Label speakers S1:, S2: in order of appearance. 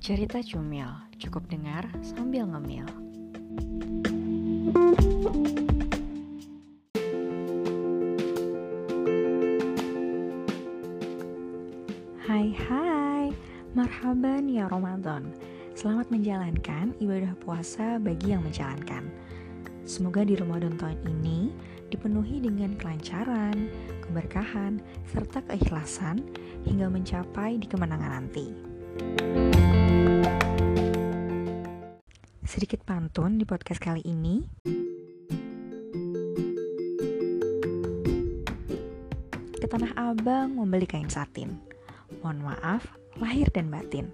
S1: Cerita Cumil, cukup dengar sambil ngemil. Hai hai, marhaban ya Ramadan. Selamat menjalankan ibadah puasa bagi yang menjalankan. Semoga di Ramadan tahun ini dipenuhi dengan kelancaran, keberkahan, serta keikhlasan hingga mencapai di kemenangan nanti. Sedikit pantun di podcast kali ini. Ke Tanah Abang membeli kain satin. Mohon maaf, lahir dan batin.